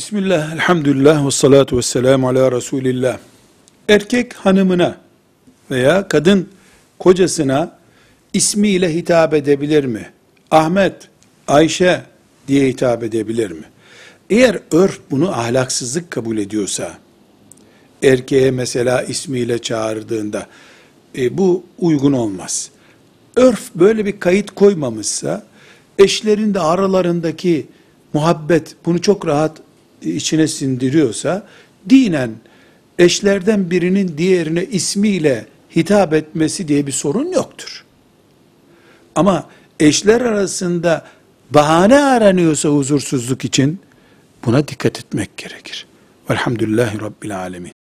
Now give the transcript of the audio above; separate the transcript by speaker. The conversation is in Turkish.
Speaker 1: Bismillah, elhamdülillah ve salatu ve selamu ala Resulillah. Erkek hanımına veya kadın kocasına ismiyle hitap edebilir mi? Ahmet, Ayşe diye hitap edebilir mi? Eğer örf bunu ahlaksızlık kabul ediyorsa, erkeğe mesela ismiyle çağırdığında, e, bu uygun olmaz. Örf böyle bir kayıt koymamışsa, eşlerin de aralarındaki muhabbet bunu çok rahat içine sindiriyorsa, dinen eşlerden birinin diğerine ismiyle hitap etmesi diye bir sorun yoktur. Ama eşler arasında bahane aranıyorsa huzursuzluk için buna dikkat etmek gerekir. Velhamdülillahi Rabbil Alemin.